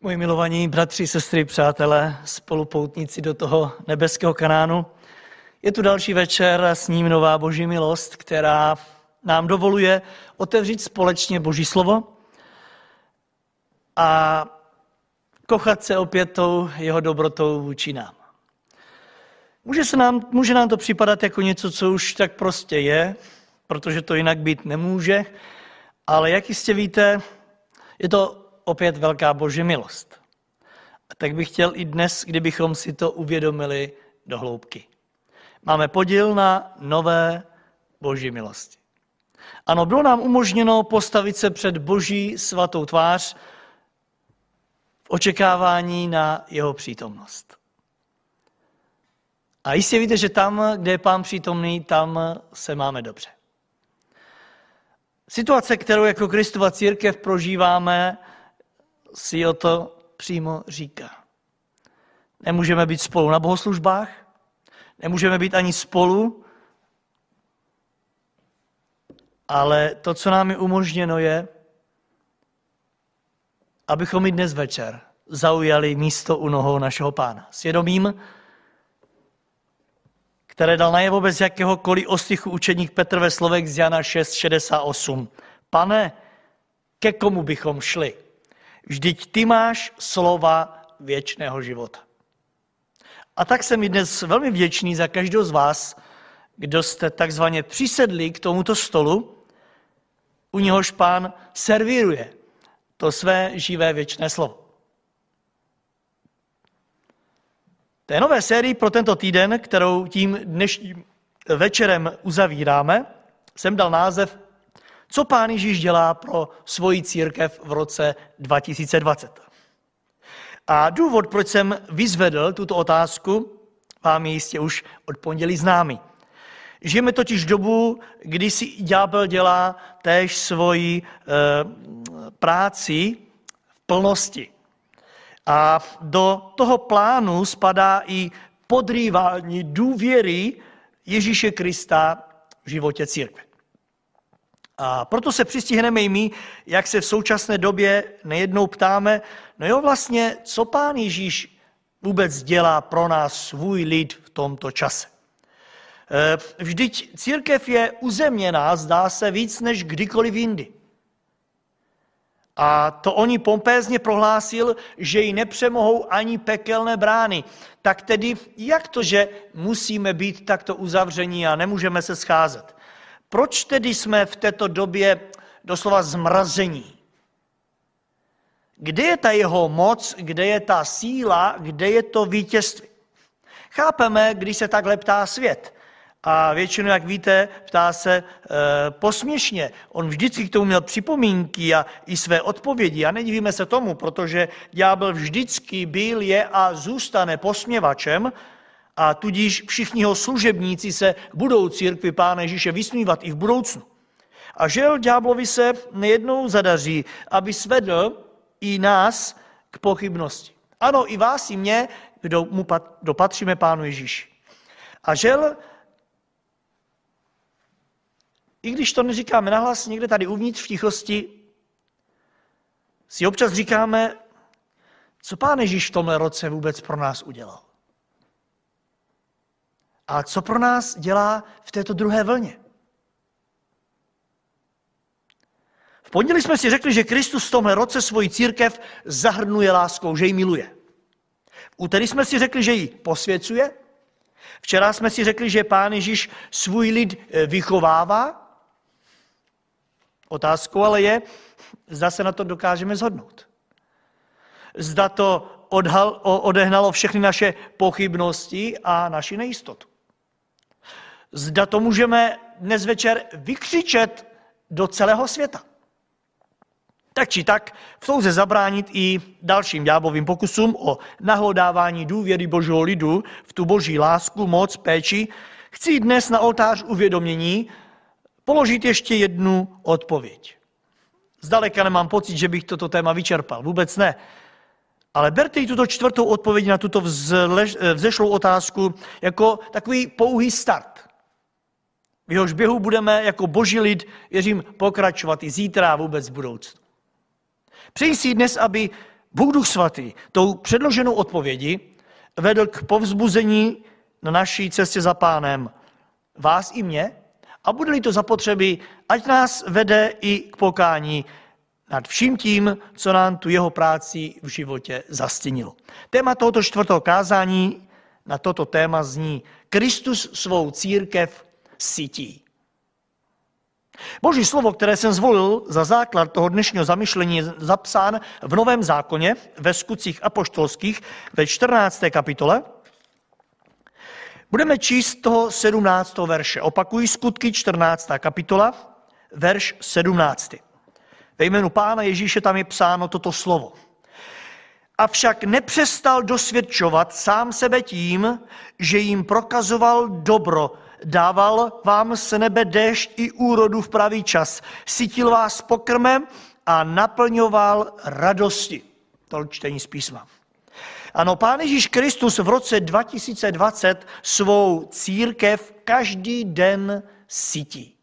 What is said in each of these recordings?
Moji milovaní bratři, sestry, přátelé, spolupoutníci do toho nebeského kanánu, je tu další večer a s ním nová boží milost, která nám dovoluje otevřít společně boží slovo a kochat se opět tou jeho dobrotou vůči nám. Může, se nám, může nám to připadat jako něco, co už tak prostě je, protože to jinak být nemůže, ale jak jistě víte, je to opět velká boží milost. A tak bych chtěl i dnes, kdybychom si to uvědomili do hloubky. Máme podíl na nové boží milosti. Ano, bylo nám umožněno postavit se před boží svatou tvář v očekávání na jeho přítomnost. A jistě víte, že tam, kde je pán přítomný, tam se máme dobře. Situace, kterou jako Kristova církev prožíváme, si o to přímo říká. Nemůžeme být spolu na bohoslužbách, nemůžeme být ani spolu, ale to, co nám je umožněno, je, abychom i dnes večer zaujali místo u nohou našeho pána. Svědomím, které dal najevo bez jakéhokoliv ostychu učeník Petr ve slovek z Jana 6.68. Pane, ke komu bychom šli? Vždyť ty máš slova věčného života. A tak jsem mi dnes velmi vděčný za každého z vás, kdo jste takzvaně přisedli k tomuto stolu, u něhož pán servíruje to své živé věčné slovo. Té nové sérii pro tento týden, kterou tím dnešním večerem uzavíráme, jsem dal název co pán Ježíš dělá pro svoji církev v roce 2020? A důvod, proč jsem vyzvedl tuto otázku, vám je jistě už od pondělí známý. Žijeme totiž dobu, kdy si ďábel dělá též svoji e, práci v plnosti. A do toho plánu spadá i podrývání důvěry Ježíše Krista v životě církve. A proto se přistihneme i my, jak se v současné době nejednou ptáme, no jo vlastně, co pán Ježíš vůbec dělá pro nás svůj lid v tomto čase. E, vždyť církev je uzemněná, zdá se, víc než kdykoliv jindy. A to oni pompézně prohlásil, že ji nepřemohou ani pekelné brány. Tak tedy, jak to, že musíme být takto uzavření a nemůžeme se scházet? Proč tedy jsme v této době doslova zmrazení? Kde je ta jeho moc, kde je ta síla, kde je to vítězství? Chápeme, když se takhle ptá svět. A většinou, jak víte, ptá se e, posměšně. On vždycky k tomu měl připomínky a i své odpovědi. A nedivíme se tomu, protože ďábel vždycky byl, je a zůstane posměvačem, a tudíž všichni jeho služebníci se budou církvi Pána Ježíše vysmívat i v budoucnu. A žel ďáblovi se nejednou zadaří, aby svedl i nás k pochybnosti. Ano, i vás, i mě, kdo mu dopatříme Pánu Ježíši. A žel, i když to neříkáme nahlas, někde tady uvnitř v tichosti, si občas říkáme, co Pán Ježíš v tomhle roce vůbec pro nás udělal. A co pro nás dělá v této druhé vlně? V pondělí jsme si řekli, že Kristus v tomhle roce svoji církev zahrnuje láskou, že ji miluje. V úterý jsme si řekli, že ji posvěcuje. Včera jsme si řekli, že Pán Ježíš svůj lid eh, vychovává. Otázkou ale je, zda se na to dokážeme zhodnout. Zda to odhal, odehnalo všechny naše pochybnosti a naši nejistotu. Zda to můžeme dnes večer vykřičet do celého světa. Tak či tak, v touze zabránit i dalším ďáblovým pokusům o nahlodávání důvěry božího lidu v tu boží lásku, moc, péči, chci dnes na oltář uvědomění položit ještě jednu odpověď. Zdaleka nemám pocit, že bych toto téma vyčerpal, vůbec ne. Ale berte i tuto čtvrtou odpověď na tuto vzešlou otázku jako takový pouhý start. V jehož běhu budeme jako boží lid, věřím, pokračovat i zítra a vůbec v budoucnu. Přeji si dnes, aby Bůh Duch Svatý tou předloženou odpovědi vedl k povzbuzení na naší cestě za pánem vás i mě a bude-li to zapotřebí, ať nás vede i k pokání nad vším tím, co nám tu jeho práci v životě zastínilo. Téma tohoto čtvrtého kázání na toto téma zní Kristus svou církev sítí. Boží slovo, které jsem zvolil za základ toho dnešního zamyšlení, je zapsán v Novém zákoně ve skutcích apoštolských ve 14. kapitole. Budeme číst toho 17. verše. Opakují skutky 14. kapitola, verš 17. Ve jménu Pána Ježíše tam je psáno toto slovo. Avšak nepřestal dosvědčovat sám sebe tím, že jim prokazoval dobro, dával vám z nebe déšť i úrodu v pravý čas, sytil vás pokrmem a naplňoval radosti. To čtení z písma. Ano, Pán Ježíš Kristus v roce 2020 svou církev každý den sytí.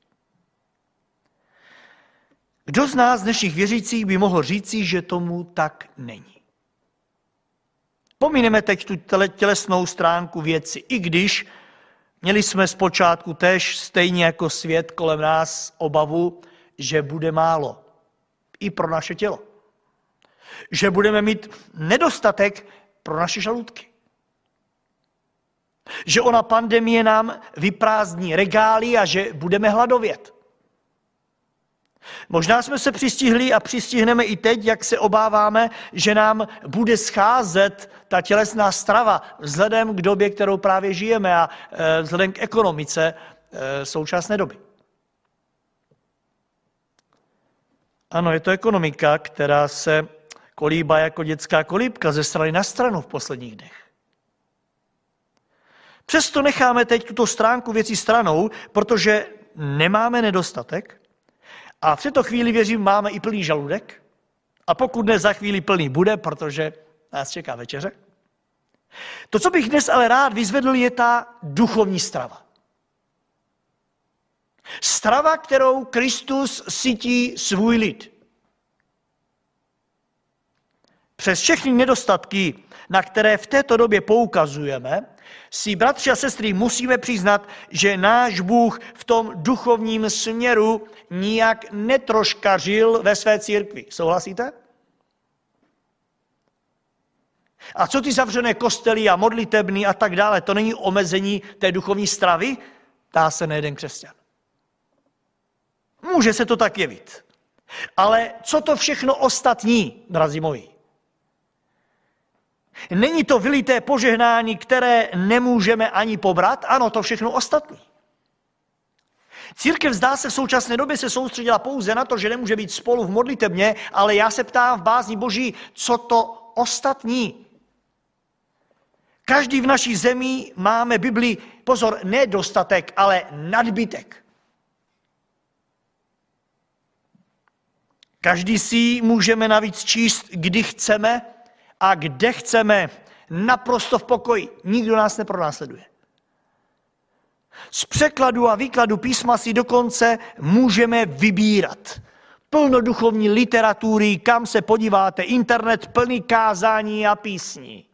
Kdo z nás dnešních věřících by mohl říci, že tomu tak není? Pomineme teď tu tělesnou stránku věci, i když měli jsme zpočátku tež stejně jako svět kolem nás obavu, že bude málo i pro naše tělo. Že budeme mít nedostatek pro naše žaludky. Že ona pandemie nám vyprázdní regály a že budeme hladovět. Možná jsme se přistihli a přistihneme i teď, jak se obáváme, že nám bude scházet ta tělesná strava vzhledem k době, kterou právě žijeme a e, vzhledem k ekonomice e, současné doby. Ano, je to ekonomika, která se kolíbá jako dětská kolíbka ze strany na stranu v posledních dnech. Přesto necháme teď tuto stránku věcí stranou, protože nemáme nedostatek, a v této chvíli, věřím, máme i plný žaludek. A pokud ne, za chvíli plný bude, protože nás čeká večeře. To, co bych dnes ale rád vyzvedl, je ta duchovní strava. Strava, kterou Kristus sytí svůj lid. Přes všechny nedostatky, na které v této době poukazujeme, si, bratři a sestry, musíme přiznat, že náš Bůh v tom duchovním směru nijak netroškařil ve své církvi. Souhlasíte? A co ty zavřené kostely a modlitebny a tak dále, to není omezení té duchovní stravy? Dá se nejeden křesťan. Může se to tak jevit. Ale co to všechno ostatní, drazí moji? Není to vylité požehnání, které nemůžeme ani pobrat? Ano, to všechno ostatní. Církev zdá se v současné době se soustředila pouze na to, že nemůže být spolu v modlitebně, ale já se ptám v bázni Boží, co to ostatní? Každý v naší zemi máme Bibli, pozor, nedostatek, ale nadbytek. Každý si můžeme navíc číst, kdy chceme, a kde chceme, naprosto v pokoji. Nikdo nás nepronásleduje. Z překladu a výkladu písma si dokonce můžeme vybírat. Plno duchovní literatury, kam se podíváte, internet plný kázání a písní.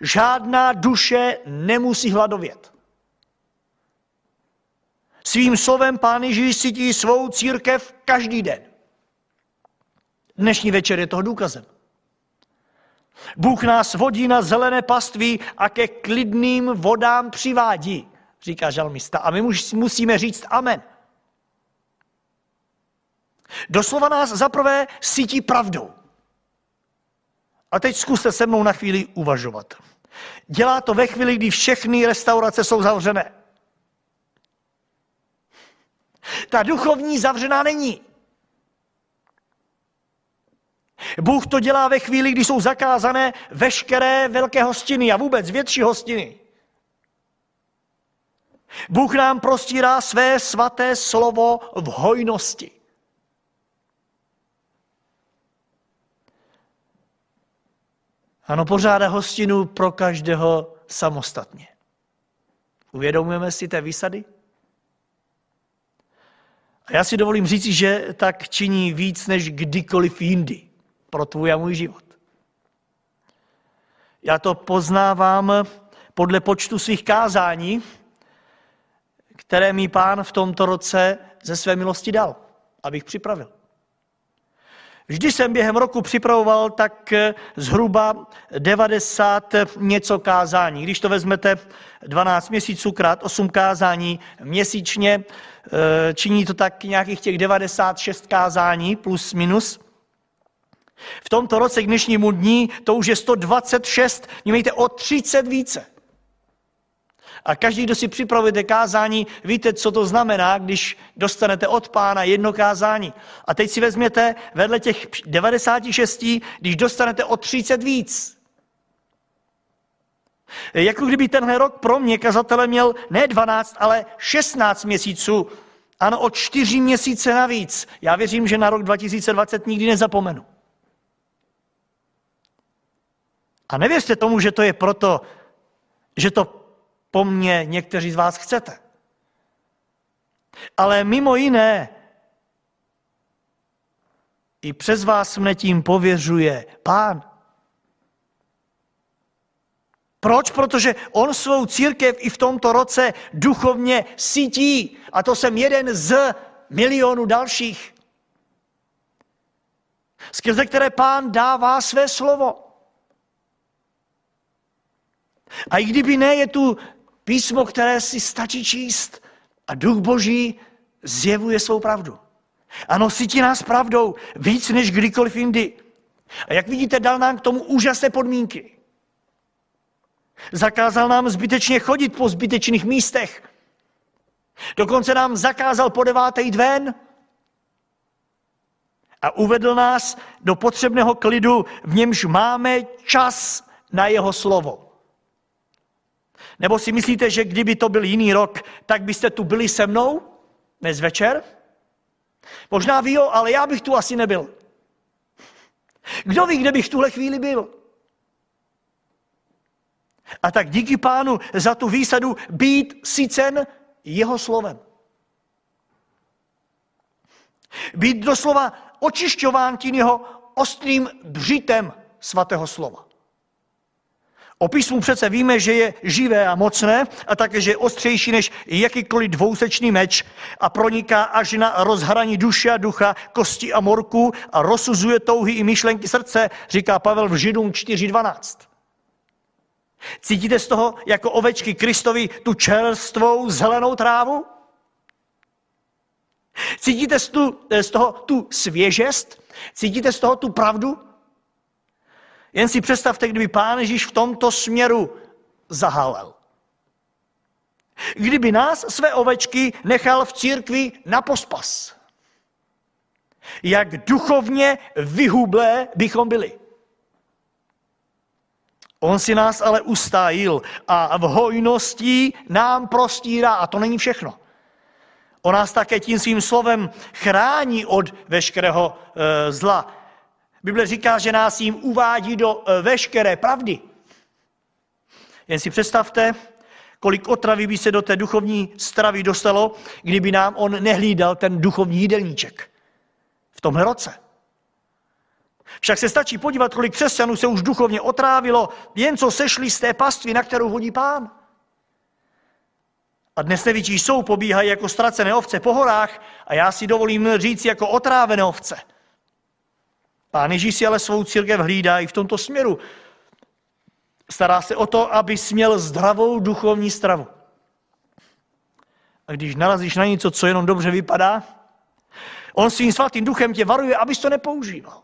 Žádná duše nemusí hladovět. Svým slovem Pán Ježíš cítí svou církev každý den. Dnešní večer je toho důkazem. Bůh nás vodí na zelené paství a ke klidným vodám přivádí, říká žalmista. A my musíme říct amen. Doslova nás zaprvé sítí pravdou. A teď zkuste se mnou na chvíli uvažovat. Dělá to ve chvíli, kdy všechny restaurace jsou zavřené. Ta duchovní zavřená není. Bůh to dělá ve chvíli, kdy jsou zakázané veškeré velké hostiny a vůbec větší hostiny. Bůh nám prostírá své svaté slovo v hojnosti. Ano, pořádá hostinu pro každého samostatně. Uvědomujeme si té výsady? A já si dovolím říci, že tak činí víc než kdykoliv jindy pro tvůj a můj život. Já to poznávám podle počtu svých kázání, které mi pán v tomto roce ze své milosti dal, abych připravil. Vždy jsem během roku připravoval tak zhruba 90 něco kázání. Když to vezmete 12 měsíců krát 8 kázání měsíčně, eh, činí to tak nějakých těch 96 kázání plus minus. V tomto roce k dnešnímu dní to už je 126, mějte o 30 více. A každý, kdo si připravujete kázání, víte, co to znamená, když dostanete od pána jedno kázání. A teď si vezměte vedle těch 96, když dostanete o 30 víc. Jako kdyby tenhle rok pro mě kazatele měl ne 12, ale 16 měsíců. Ano, o čtyři měsíce navíc. Já věřím, že na rok 2020 nikdy nezapomenu. A nevěřte tomu, že to je proto, že to po mně někteří z vás chcete. Ale mimo jiné, i přes vás mne tím pověřuje pán. Proč? Protože on svou církev i v tomto roce duchovně sítí. A to jsem jeden z milionů dalších. Skrze které pán dává své slovo. A i kdyby ne, je tu Písmo, které si stačí číst a duch boží zjevuje svou pravdu. A nosí nás pravdou víc než kdykoliv jindy. A jak vidíte, dal nám k tomu úžasné podmínky. Zakázal nám zbytečně chodit po zbytečných místech. Dokonce nám zakázal po deváté jít ven. A uvedl nás do potřebného klidu, v němž máme čas na jeho slovo. Nebo si myslíte, že kdyby to byl jiný rok, tak byste tu byli se mnou dnes večer? Možná jo, ale já bych tu asi nebyl. Kdo ví, kde bych v tuhle chvíli byl? A tak díky pánu za tu výsadu být sicen jeho slovem. Být doslova očišťován tím jeho ostrým břitem svatého slova. O písmu přece víme, že je živé a mocné a také, že je ostřejší než jakýkoliv dvousečný meč a proniká až na rozhraní duše a ducha, kosti a morku a rozsuzuje touhy i myšlenky srdce, říká Pavel v Židům 4.12. Cítíte z toho jako ovečky Kristovi tu čerstvou zelenou trávu? Cítíte z, tu, z toho tu svěžest? Cítíte z toho tu pravdu? Jen si představte, kdyby Pán Ježíš v tomto směru zahalel. Kdyby nás, své ovečky, nechal v církvi na pospas. Jak duchovně vyhublé bychom byli. On si nás ale ustájil a v hojnosti nám prostírá. A to není všechno. On nás také tím svým slovem chrání od veškerého e, zla. Bible říká, že nás jim uvádí do eh, veškeré pravdy. Jen si představte, kolik otravy by se do té duchovní stravy dostalo, kdyby nám on nehlídal ten duchovní jídelníček v tomhle roce. Však se stačí podívat, kolik křesťanů se už duchovně otrávilo, jen co sešli z té pastvy, na kterou hodí pán. A dnes nevíčí jsou, pobíhají jako ztracené ovce po horách a já si dovolím říct jako otrávené ovce – Pán Ježíš si ale svou církev hlídá i v tomto směru. Stará se o to, aby směl zdravou duchovní stravu. A když narazíš na něco, co jenom dobře vypadá, on svým svatým duchem tě varuje, abys to nepoužíval.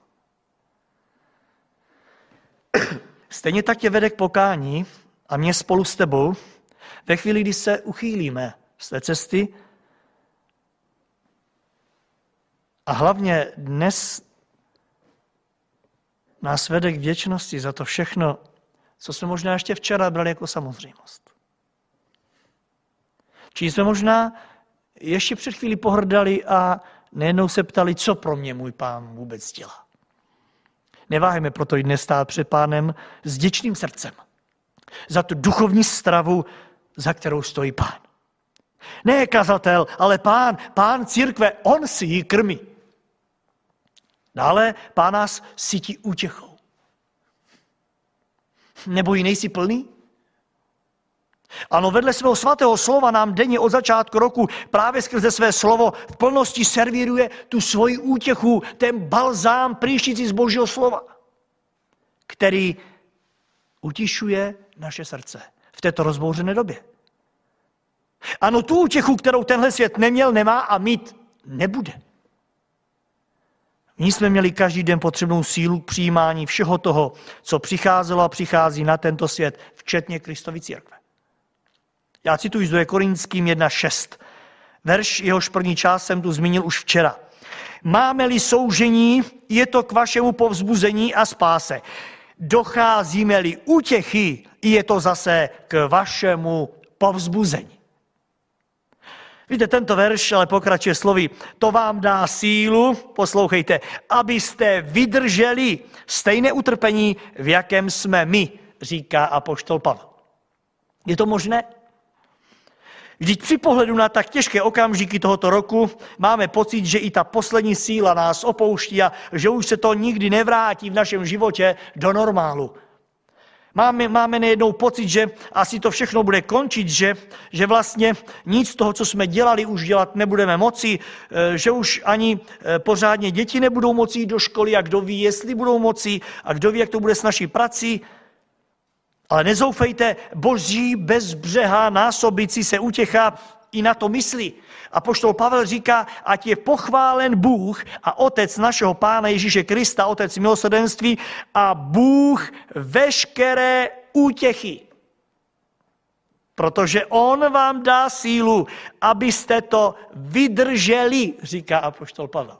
Stejně tak tě vede k pokání a mě spolu s tebou ve chvíli, kdy se uchýlíme z té cesty a hlavně dnes nás vede k věčnosti za to všechno, co jsme možná ještě včera brali jako samozřejmost. Či jsme možná ještě před chvíli pohrdali a nejednou se ptali, co pro mě můj pán vůbec dělá. Neváhejme proto i dnes stát před pánem s děčným srdcem za tu duchovní stravu, za kterou stojí pán. Ne kazatel, ale pán, pán církve, on si ji krmí. Dále pán nás sytí útěchou. Nebo ji nejsi plný? Ano, vedle svého svatého slova nám denně od začátku roku právě skrze své slovo v plnosti servíruje tu svoji útěchu, ten balzám příštící z božího slova, který utišuje naše srdce v této rozbouřené době. Ano, tu útěchu, kterou tenhle svět neměl, nemá a mít nebude. My jsme měli každý den potřebnou sílu k přijímání všeho toho, co přicházelo a přichází na tento svět, včetně Kristovy církve. Já cituji z 2 Korinským 1.6. Verš, jehož první část jsem tu zmínil už včera. Máme-li soužení, je to k vašemu povzbuzení a spáse. Docházíme-li útěchy, je to zase k vašemu povzbuzení. Víte, tento verš ale pokračuje slovy, to vám dá sílu, poslouchejte, abyste vydrželi stejné utrpení, v jakém jsme my, říká apoštol Pavel. Je to možné? Vždyť při pohledu na tak těžké okamžiky tohoto roku máme pocit, že i ta poslední síla nás opouští a že už se to nikdy nevrátí v našem životě do normálu. Máme, máme nejednou pocit, že asi to všechno bude končit, že, že vlastně nic z toho, co jsme dělali, už dělat nebudeme moci, eh, že už ani eh, pořádně děti nebudou moci jít do školy a kdo ví, jestli budou moci a kdo ví, jak to bude s naší prací. Ale nezoufejte, boží bezbřehá násobicí se utěchá i na to myslí. A poštol Pavel říká, ať je pochválen Bůh a Otec našeho Pána Ježíše Krista, Otec milosrdenství a Bůh veškeré útěchy. Protože On vám dá sílu, abyste to vydrželi, říká apoštol Pavel.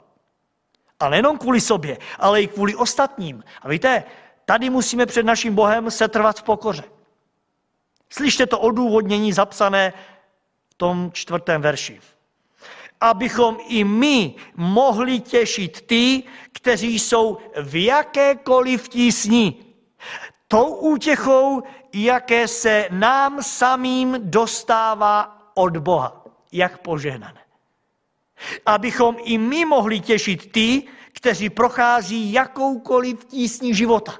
Ale nejenom kvůli sobě, ale i kvůli ostatním. A víte, Tady musíme před naším Bohem setrvat v pokoře. Slyšte to odůvodnění zapsané tom čtvrtém verši. Abychom i my mohli těšit ty, kteří jsou v jakékoliv tísni. Tou útěchou, jaké se nám samým dostává od Boha. Jak požehnané. Abychom i my mohli těšit ty, kteří prochází jakoukoliv tísní života.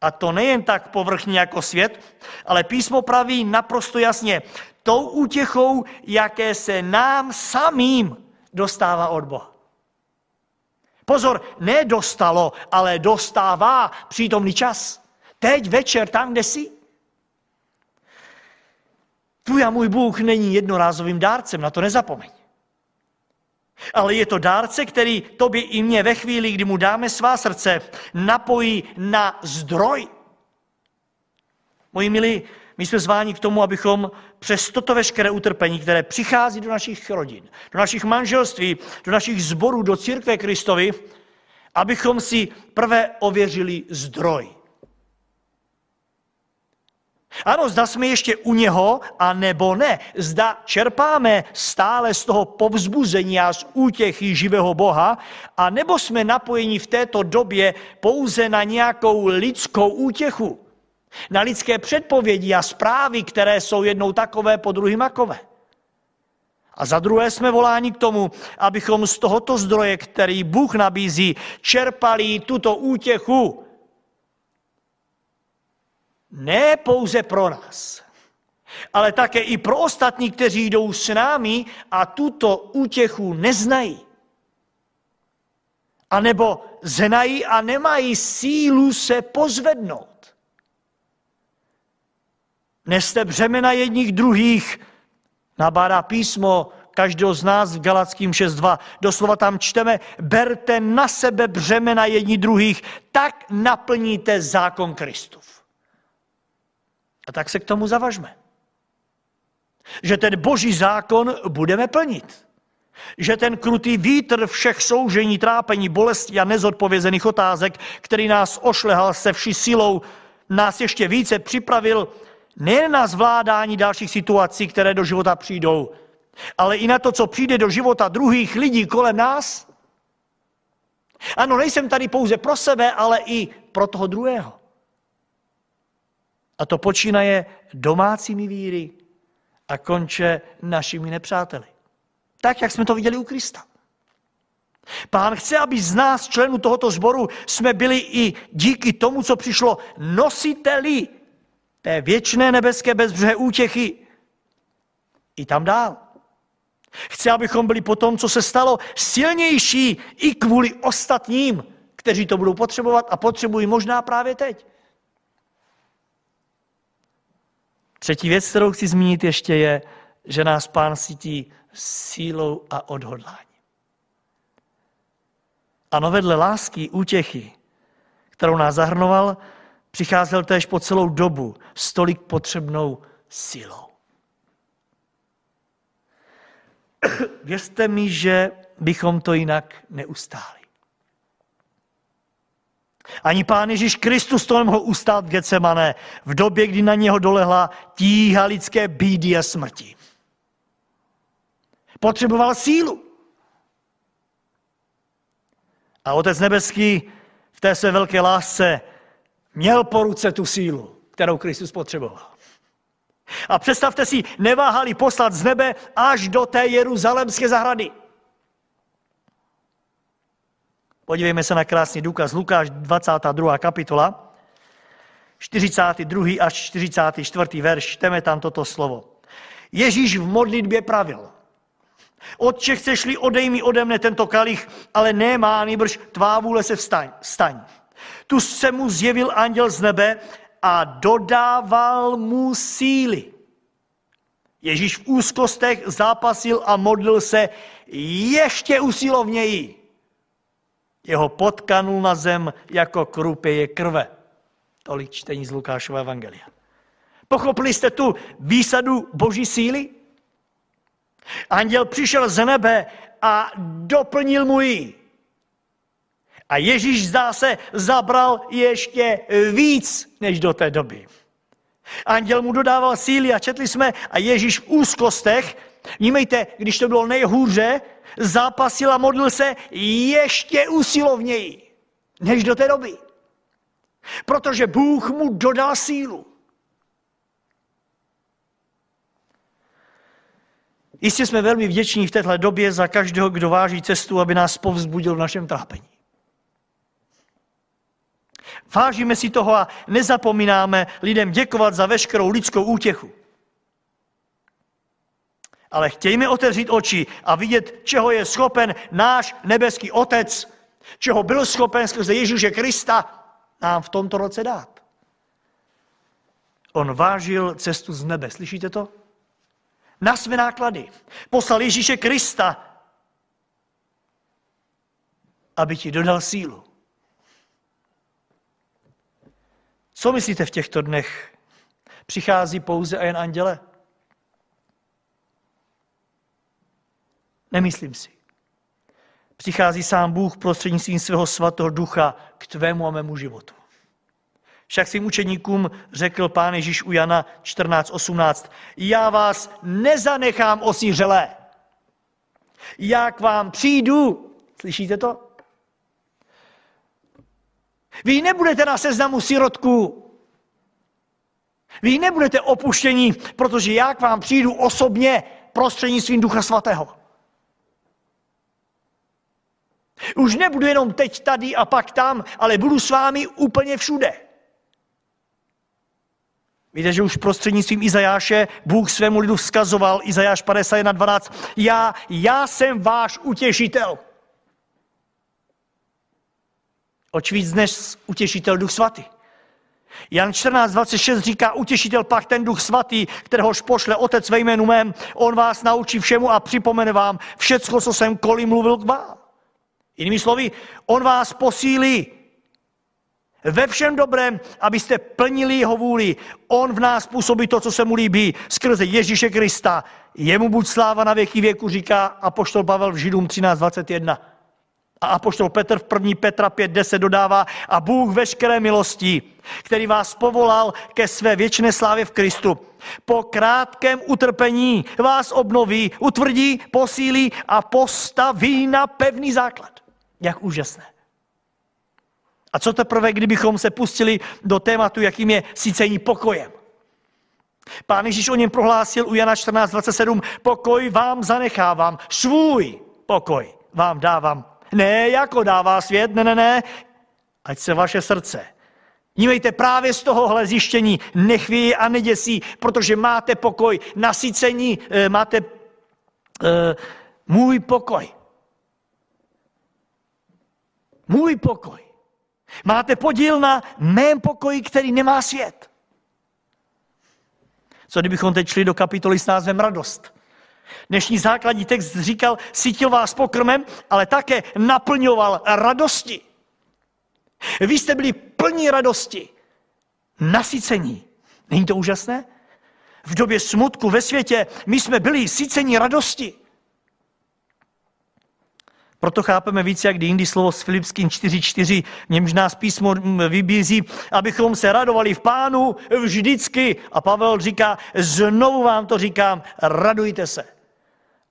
A to nejen tak povrchně jako svět, ale písmo praví naprosto jasně, tou útěchou, jaké se nám samým dostává od Boha. Pozor, nedostalo, ale dostává přítomný čas. Teď večer, tam, kde jsi. Tvůj a můj Bůh není jednorázovým dárcem, na to nezapomeň. Ale je to dárce, který tobě i mě ve chvíli, kdy mu dáme svá srdce, napojí na zdroj. Moji milí, my jsme zváni k tomu, abychom přes toto veškeré utrpení, které přichází do našich rodin, do našich manželství, do našich zborů, do církve Kristovi, abychom si prvé ověřili zdroj. Ano, zda jsme ještě u něho, a nebo ne. Zda čerpáme stále z toho povzbuzení a z útěchy živého Boha, a nebo jsme napojeni v této době pouze na nějakou lidskou útěchu. Na lidské předpovědi a zprávy, které jsou jednou takové, po druhým makové. A za druhé jsme voláni k tomu, abychom z tohoto zdroje, který Bůh nabízí, čerpali tuto útěchu, ne pouze pro nás, ale také i pro ostatní, kteří jdou s námi a tuto útěchu neznají. A nebo znají a nemají sílu se pozvednout. Neste břemena jedních druhých, nabádá písmo každého z nás v Galackým 6.2. Doslova tam čteme, berte na sebe břemena jedních druhých, tak naplníte zákon Kristův. A tak se k tomu zavažme. Že ten boží zákon budeme plnit. Že ten krutý vítr všech soužení, trápení, bolesti a nezodpovězených otázek, který nás ošlehal se vší silou, nás ještě více připravil nejen na zvládání dalších situací, které do života přijdou, ale i na to, co přijde do života druhých lidí kolem nás. Ano, nejsem tady pouze pro sebe, ale i pro toho druhého. A to počínaje domácími víry a konče našimi nepřáteli. Tak, jak jsme to viděli u Krista. Pán chce, aby z nás, členů tohoto sboru, jsme byli i díky tomu, co přišlo, nositeli té věčné nebeské bezbřehé útěchy. I tam dál. Chce, abychom byli po tom, co se stalo, silnější i kvůli ostatním, kteří to budou potřebovat a potřebují možná právě teď. Třetí věc, kterou chci zmínit ještě je, že nás pán cítí sílou a odhodláním. Ano, vedle lásky, útěchy, kterou nás zahrnoval, přicházel též po celou dobu s tolik potřebnou sílou. Věřte mi, že bychom to jinak neustáli. Ani pán Ježíš Kristus to nemohl ustát v Gecemané v době, kdy na něho dolehla tíha lidské bídy a smrti. Potřeboval sílu. A Otec nebeský v té své velké lásce měl po ruce tu sílu, kterou Kristus potřeboval. A představte si, neváhali poslat z nebe až do té jeruzalemské zahrady. Podívejme se na krásný důkaz. Lukáš 22. kapitola, 42. až 44. verš. Čteme tam toto slovo. Ježíš v modlitbě pravil. Otče, chceš-li odej mi ode mne tento kalich, ale nemá, nýbrž tvá vůle se vstaň. vstaň. Tu se mu zjevil anděl z nebe a dodával mu síly. Ježíš v úzkostech zápasil a modlil se ještě usilovněji. Jeho potkanul na zem jako krupěje krve. Tolik čtení z Lukášova evangelia. Pochopili jste tu výsadu boží síly? Anděl přišel z nebe a doplnil mu ji. A Ježíš zdá se zabral ještě víc než do té doby. Anděl mu dodával síly a četli jsme a Ježíš v úzkostech, vnímejte, když to bylo nejhůře, zápasil a modlil se ještě usilovněji než do té doby. Protože Bůh mu dodal sílu. Jistě jsme velmi vděční v této době za každého, kdo váží cestu, aby nás povzbudil v našem trápení. Vážíme si toho a nezapomínáme lidem děkovat za veškerou lidskou útěchu. Ale chtějme otevřít oči a vidět, čeho je schopen náš nebeský Otec, čeho byl schopen skrze Ježíše Krista nám v tomto roce dát. On vážil cestu z nebe. Slyšíte to? Na své náklady. Poslal Ježíše Krista, aby ti dodal sílu. Co myslíte v těchto dnech? Přichází pouze a jen anděle? Nemyslím si. Přichází sám Bůh prostřednictvím svého svatého ducha k tvému a mému životu. Však svým učeníkům řekl pán Ježíš u Jana 14.18. Já vás nezanechám osířelé. Já k vám přijdu. Slyšíte to? Vy nebudete na seznamu sirotků. Vy nebudete opuštění, protože já k vám přijdu osobně prostřednictvím Ducha Svatého. Už nebudu jenom teď tady a pak tam, ale budu s vámi úplně všude. Víte, že už prostřednictvím Izajáše Bůh svému lidu vzkazoval, Izajáš 51.12, já, já jsem váš utěšitel. Oč víc než utěšitel Duch Svatý. Jan 14.26 říká, utěšitel pak ten Duch Svatý, kteréhož pošle Otec ve jménu mém, on vás naučí všemu a připomene vám všecko, co jsem koli mluvil k vám. Jinými slovy, on vás posílí ve všem dobrém, abyste plnili jeho vůli. On v nás působí to, co se mu líbí, skrze Ježíše Krista. Jemu buď sláva na věky věku, říká apoštol Pavel v Židům 13.21. A apoštol Petr v 1. Petra 5.10 dodává, a Bůh veškeré milosti, který vás povolal ke své věčné slávě v Kristu, po krátkém utrpení vás obnoví, utvrdí, posílí a postaví na pevný základ. Jak úžasné. A co teprve, kdybychom se pustili do tématu, jakým je sícení pokojem? Pán Ježíš o něm prohlásil u Jana 14.27, pokoj vám zanechávám, svůj pokoj vám dávám. Ne jako dává svět, ne, ne, ne, ať se vaše srdce. Nímejte právě z tohohle zjištění nechvějí a neděsí, protože máte pokoj, nasycení, eh, máte uh, můj pokoj. Můj pokoj. Máte podíl na mém pokoji, který nemá svět. Co kdybychom teď šli do kapitoly s názvem Radost? Dnešní základní text říkal, sítil vás pokrmem, ale také naplňoval radosti. Vy jste byli plní radosti, nasycení. Není to úžasné? V době smutku ve světě my jsme byli sycení radosti. Proto chápeme více, jak jindy slovo s Filipským 4.4, v němž nás písmo vybízí, abychom se radovali v pánu vždycky. A Pavel říká, znovu vám to říkám, radujte se.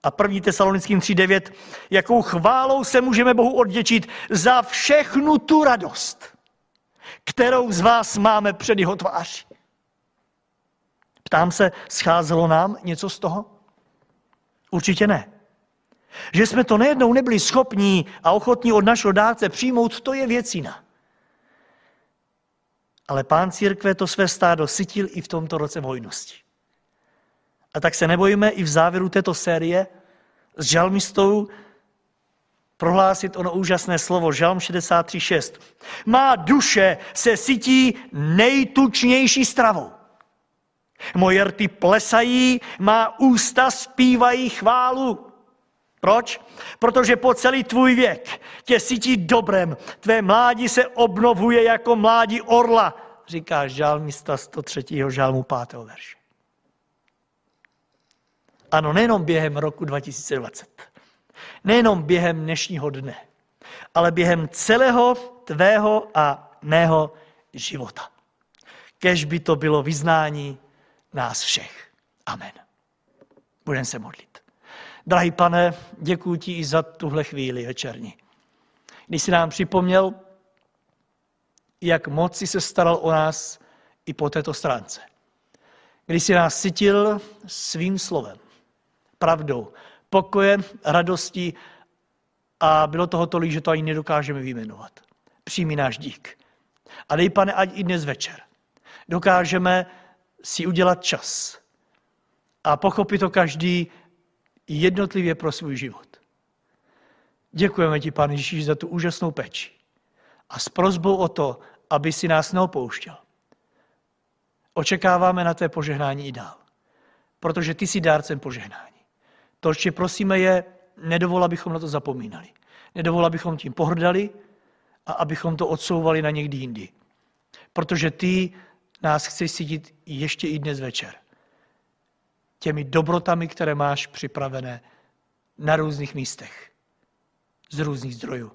A 1. Tesalonickým 3.9, jakou chválou se můžeme Bohu odděčit za všechnu tu radost, kterou z vás máme před jeho tváří. Ptám se, scházelo nám něco z toho? Určitě ne. Že jsme to nejednou nebyli schopní a ochotní od našeho dárce přijmout, to je věcina. Ale pán církve to své stádo sytil i v tomto roce vojnosti. A tak se nebojíme i v závěru této série s žalmistou prohlásit ono úžasné slovo, Žalm 63.6. Má duše se sytí nejtučnější stravou. Moje rty plesají, má ústa zpívají chválu. Proč? Protože po celý tvůj věk tě sytí dobrem. Tvé mládí se obnovuje jako mládí orla, říká žalmista 103. žalmu 5. verše. Ano, nejenom během roku 2020, nejenom během dnešního dne, ale během celého tvého a mého života. Kež by to bylo vyznání nás všech. Amen. Budeme se modlit. Drahý pane, děkuji ti i za tuhle chvíli večerní. Když jsi nám připomněl, jak moc jsi se staral o nás i po této stránce. Když jsi nás cítil svým slovem, pravdou, pokojem, radostí a bylo toho tolik, že to ani nedokážeme vyjmenovat. Přijmi náš dík. A dej, pane, ať i dnes večer dokážeme si udělat čas a pochopit to každý jednotlivě pro svůj život. Děkujeme ti, pane Ježíš, za tu úžasnou peči a s prozbou o to, aby si nás neopouštěl. Očekáváme na tvé požehnání i dál, protože ty jsi dárcem požehnání. To, že prosíme, je, nedovol, abychom na to zapomínali. Nedovol, abychom tím pohrdali a abychom to odsouvali na někdy jindy. Protože ty nás chceš cítit ještě i dnes večer těmi dobrotami, které máš připravené na různých místech, z různých zdrojů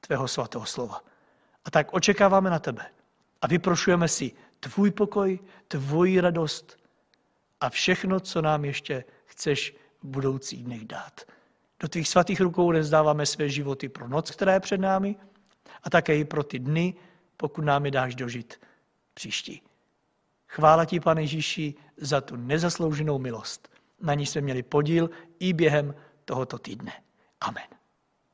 tvého svatého slova. A tak očekáváme na tebe a vyprošujeme si tvůj pokoj, tvoji radost a všechno, co nám ještě chceš v budoucích dnech dát. Do tvých svatých rukou nezdáváme své životy pro noc, která je před námi, a také i pro ty dny, pokud nám je dáš dožit příští. Chvála ti, pane Ježíši, za tu nezaslouženou milost. Na ní jsme měli podíl i během tohoto týdne. Amen.